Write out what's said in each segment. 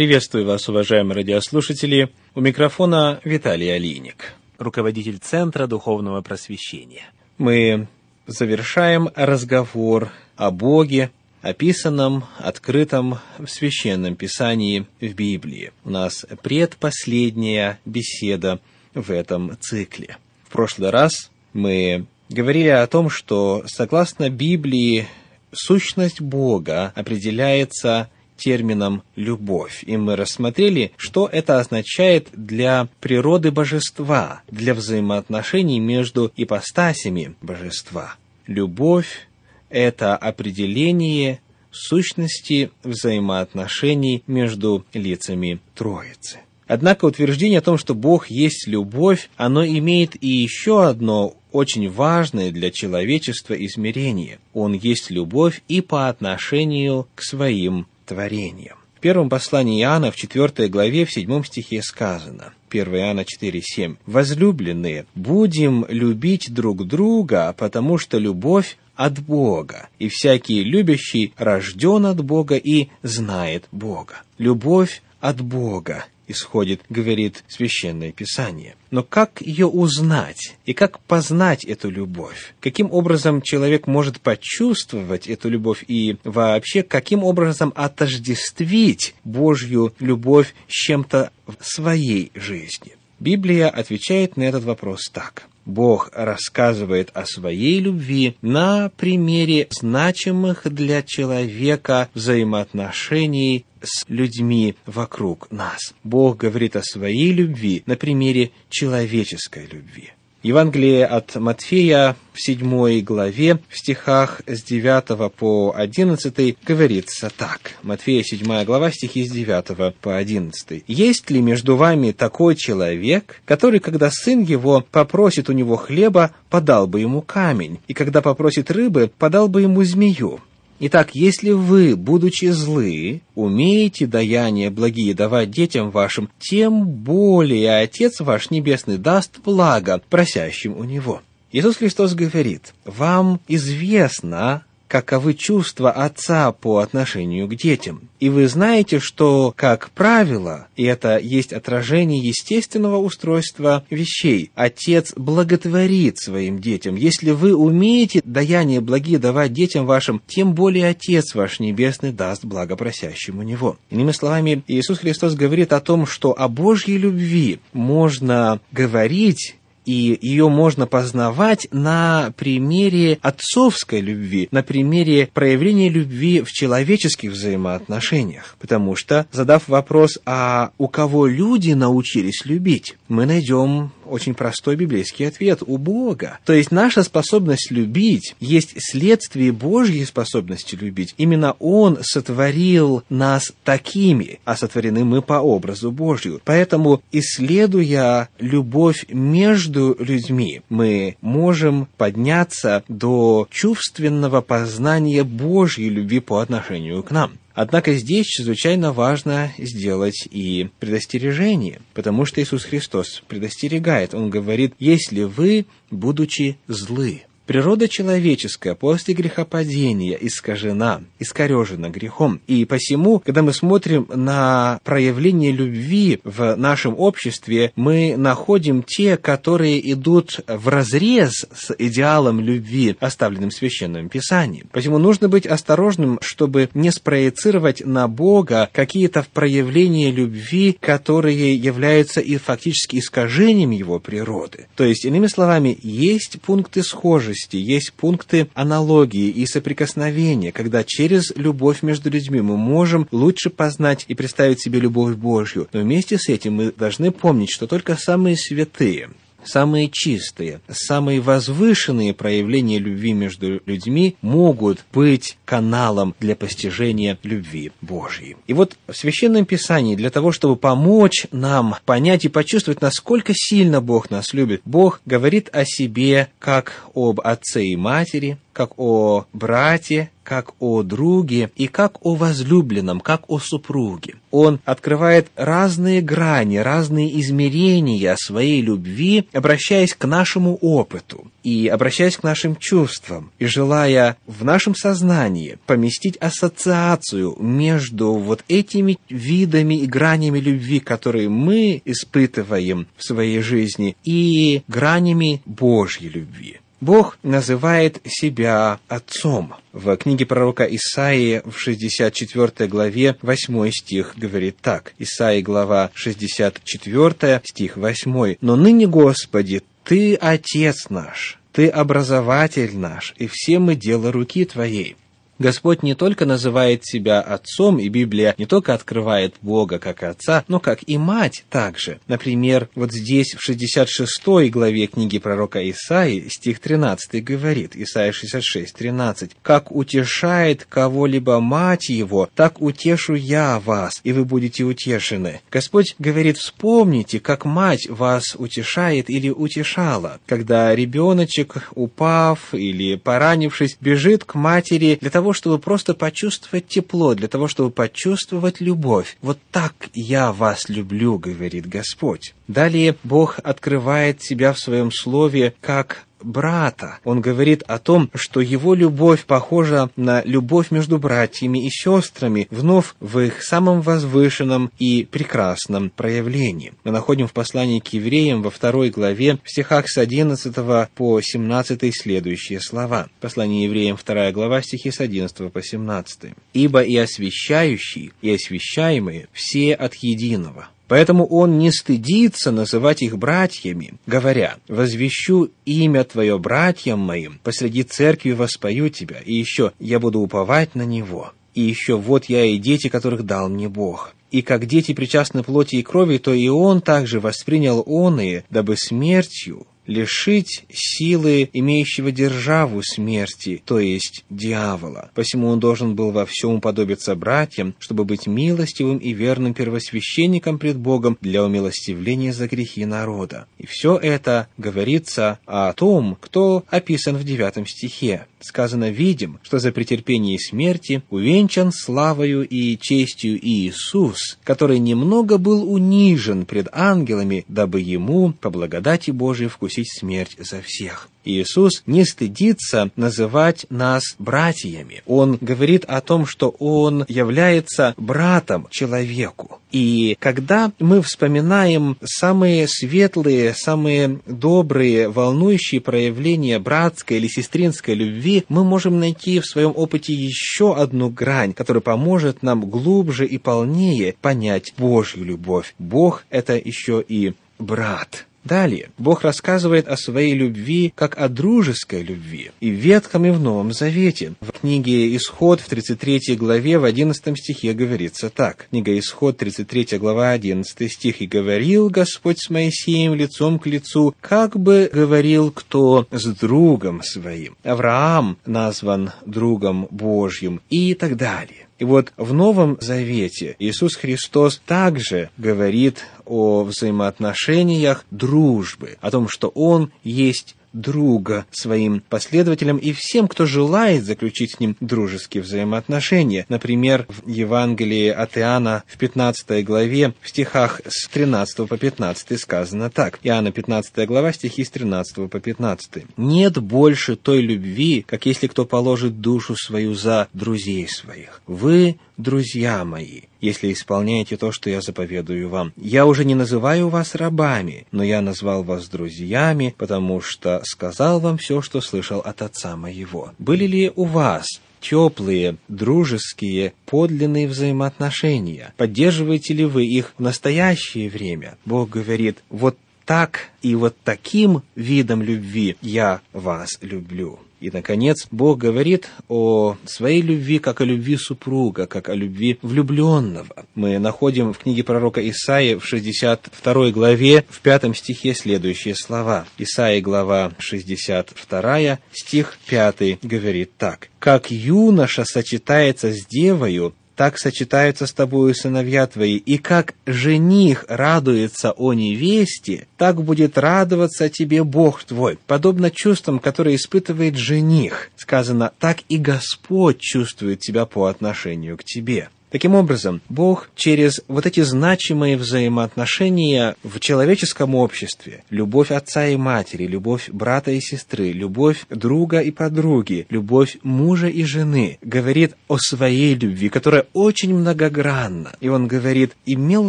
Приветствую вас, уважаемые радиослушатели. У микрофона Виталий Алиник, руководитель Центра Духовного Просвещения. Мы завершаем разговор о Боге, описанном, открытом в Священном Писании в Библии. У нас предпоследняя беседа в этом цикле. В прошлый раз мы говорили о том, что согласно Библии сущность Бога определяется термином «любовь». И мы рассмотрели, что это означает для природы божества, для взаимоотношений между ипостасями божества. Любовь – это определение сущности взаимоотношений между лицами Троицы. Однако утверждение о том, что Бог есть любовь, оно имеет и еще одно очень важное для человечества измерение. Он есть любовь и по отношению к своим творением. В первом послании Иоанна, в 4 главе, в 7 стихе сказано, 1 Иоанна 4,7, «Возлюбленные, будем любить друг друга, потому что любовь от Бога, и всякий любящий рожден от Бога и знает Бога». Любовь от Бога исходит, говорит Священное Писание. Но как ее узнать и как познать эту любовь? Каким образом человек может почувствовать эту любовь и вообще каким образом отождествить Божью любовь с чем-то в своей жизни? Библия отвечает на этот вопрос так. Бог рассказывает о своей любви на примере значимых для человека взаимоотношений с людьми вокруг нас. Бог говорит о своей любви на примере человеческой любви. Евангелие от Матфея в седьмой главе, в стихах с 9 по 11 говорится так. Матфея седьмая глава, стихи с 9 по 11. «Есть ли между вами такой человек, который, когда сын его попросит у него хлеба, подал бы ему камень, и когда попросит рыбы, подал бы ему змею? Итак, если вы, будучи злы, умеете даяния благие давать детям вашим, тем более Отец ваш Небесный даст благо просящим у Него. Иисус Христос говорит, вам известно, каковы чувства отца по отношению к детям. И вы знаете, что, как правило, и это есть отражение естественного устройства вещей, отец благотворит своим детям. Если вы умеете даяние благие давать детям вашим, тем более Отец ваш Небесный даст благопросящему него. Иными словами, Иисус Христос говорит о том, что о Божьей любви можно говорить и ее можно познавать на примере отцовской любви, на примере проявления любви в человеческих взаимоотношениях. Потому что, задав вопрос, а у кого люди научились любить, мы найдем очень простой библейский ответ – у Бога. То есть наша способность любить есть следствие Божьей способности любить. Именно Он сотворил нас такими, а сотворены мы по образу Божью. Поэтому, исследуя любовь между людьми, мы можем подняться до чувственного познания Божьей любви по отношению к нам. Однако здесь чрезвычайно важно сделать и предостережение, потому что Иисус Христос предостерегает. Он говорит, если вы, будучи злы, Природа человеческая после грехопадения искажена, искорежена грехом. И посему, когда мы смотрим на проявление любви в нашем обществе, мы находим те, которые идут в разрез с идеалом любви, оставленным в Священном Писании. Посему нужно быть осторожным, чтобы не спроецировать на Бога какие-то проявления любви, которые являются и фактически искажением его природы. То есть, иными словами, есть пункты схожести, схожести, есть пункты аналогии и соприкосновения, когда через любовь между людьми мы можем лучше познать и представить себе любовь Божью. Но вместе с этим мы должны помнить, что только самые святые, самые чистые, самые возвышенные проявления любви между людьми могут быть каналом для постижения любви Божьей. И вот в Священном Писании для того, чтобы помочь нам понять и почувствовать, насколько сильно Бог нас любит, Бог говорит о себе как об отце и матери, как о брате, как о друге и как о возлюбленном, как о супруге. Он открывает разные грани, разные измерения своей любви, обращаясь к нашему опыту и обращаясь к нашим чувствам, и желая в нашем сознании поместить ассоциацию между вот этими видами и гранями любви, которые мы испытываем в своей жизни, и гранями Божьей любви. Бог называет себя Отцом. В книге пророка Исаии в 64 главе 8 стих говорит так. Исаии глава 64 стих 8. «Но ныне, Господи, Ты Отец наш, Ты образователь наш, и все мы дело руки Твоей. Господь не только называет себя Отцом, и Библия не только открывает Бога как Отца, но как и Мать также. Например, вот здесь в 66 главе книги пророка Исаи стих 13 говорит, Исаия 66, 13, «Как утешает кого-либо мать его, так утешу я вас, и вы будете утешены». Господь говорит, вспомните, как мать вас утешает или утешала, когда ребеночек, упав или поранившись, бежит к матери для того, того, чтобы просто почувствовать тепло, для того, чтобы почувствовать любовь. Вот так я вас люблю, говорит Господь. Далее Бог открывает себя в своем слове как брата. Он говорит о том, что его любовь похожа на любовь между братьями и сестрами, вновь в их самом возвышенном и прекрасном проявлении. Мы находим в послании к евреям во второй главе в стихах с 11 по 17 следующие слова. Послание евреям вторая глава стихи с 11 по 17. «Ибо и освящающий, и освящаемые все от единого, Поэтому он не стыдится называть их братьями, говоря, «Возвещу имя Твое братьям моим, посреди церкви воспою Тебя, и еще я буду уповать на Него». И еще вот я и дети, которых дал мне Бог. И как дети причастны плоти и крови, то и он также воспринял он и, дабы смертью лишить силы имеющего державу смерти, то есть дьявола. Посему он должен был во всем уподобиться братьям, чтобы быть милостивым и верным первосвященником пред Богом для умилостивления за грехи народа. И все это говорится о том, кто описан в девятом стихе сказано, видим, что за претерпение смерти увенчан славою и честью Иисус, который немного был унижен пред ангелами, дабы ему, по благодати Божией, вкусить смерть за всех. Иисус не стыдится называть нас братьями. Он говорит о том, что Он является братом человеку. И когда мы вспоминаем самые светлые, самые добрые, волнующие проявления братской или сестринской любви, мы можем найти в своем опыте еще одну грань, которая поможет нам глубже и полнее понять Божью любовь. Бог – это еще и брат. Далее, Бог рассказывает о своей любви как о дружеской любви. И в Ветхом, и в Новом Завете. В книге Исход в 33 главе в 11 стихе говорится так. Книга Исход, 33 глава, 11 стих. «И говорил Господь с Моисеем лицом к лицу, как бы говорил кто с другом своим». Авраам назван другом Божьим и так далее. И вот в Новом Завете Иисус Христос также говорит о взаимоотношениях дружбы, о том, что Он есть друга своим последователям и всем, кто желает заключить с ним дружеские взаимоотношения. Например, в Евангелии от Иоанна в 15 главе в стихах с 13 по 15 сказано так. Иоанна 15 глава, стихи с 13 по 15. «Нет больше той любви, как если кто положит душу свою за друзей своих. Вы друзья мои, если исполняете то, что я заповедую вам. Я уже не называю вас рабами, но я назвал вас друзьями, потому что сказал вам все, что слышал от Отца моего. Были ли у вас теплые, дружеские, подлинные взаимоотношения? Поддерживаете ли вы их в настоящее время? Бог говорит, вот так и вот таким видом любви я вас люблю. И, наконец, Бог говорит о своей любви, как о любви супруга, как о любви влюбленного. Мы находим в книге пророка Исаии в 62 главе, в пятом стихе следующие слова. Исаии, глава 62, стих 5 говорит так. «Как юноша сочетается с девою, так сочетаются с тобою сыновья твои, и как жених радуется о невесте, так будет радоваться тебе Бог твой, подобно чувствам, которые испытывает жених. Сказано, так и Господь чувствует тебя по отношению к тебе. Таким образом, Бог через вот эти значимые взаимоотношения в человеческом обществе, любовь отца и матери, любовь брата и сестры, любовь друга и подруги, любовь мужа и жены, говорит о своей любви, которая очень многогранна. И он говорит, имел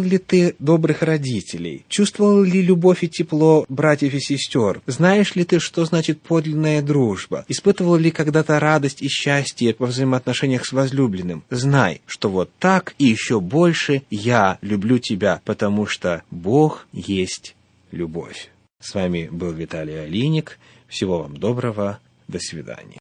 ли ты добрых родителей? Чувствовал ли любовь и тепло братьев и сестер? Знаешь ли ты, что значит подлинная дружба? Испытывал ли когда-то радость и счастье во взаимоотношениях с возлюбленным? Знай, что вот так и еще больше я люблю тебя, потому что Бог есть любовь. С вами был Виталий Алиник. Всего вам доброго. До свидания.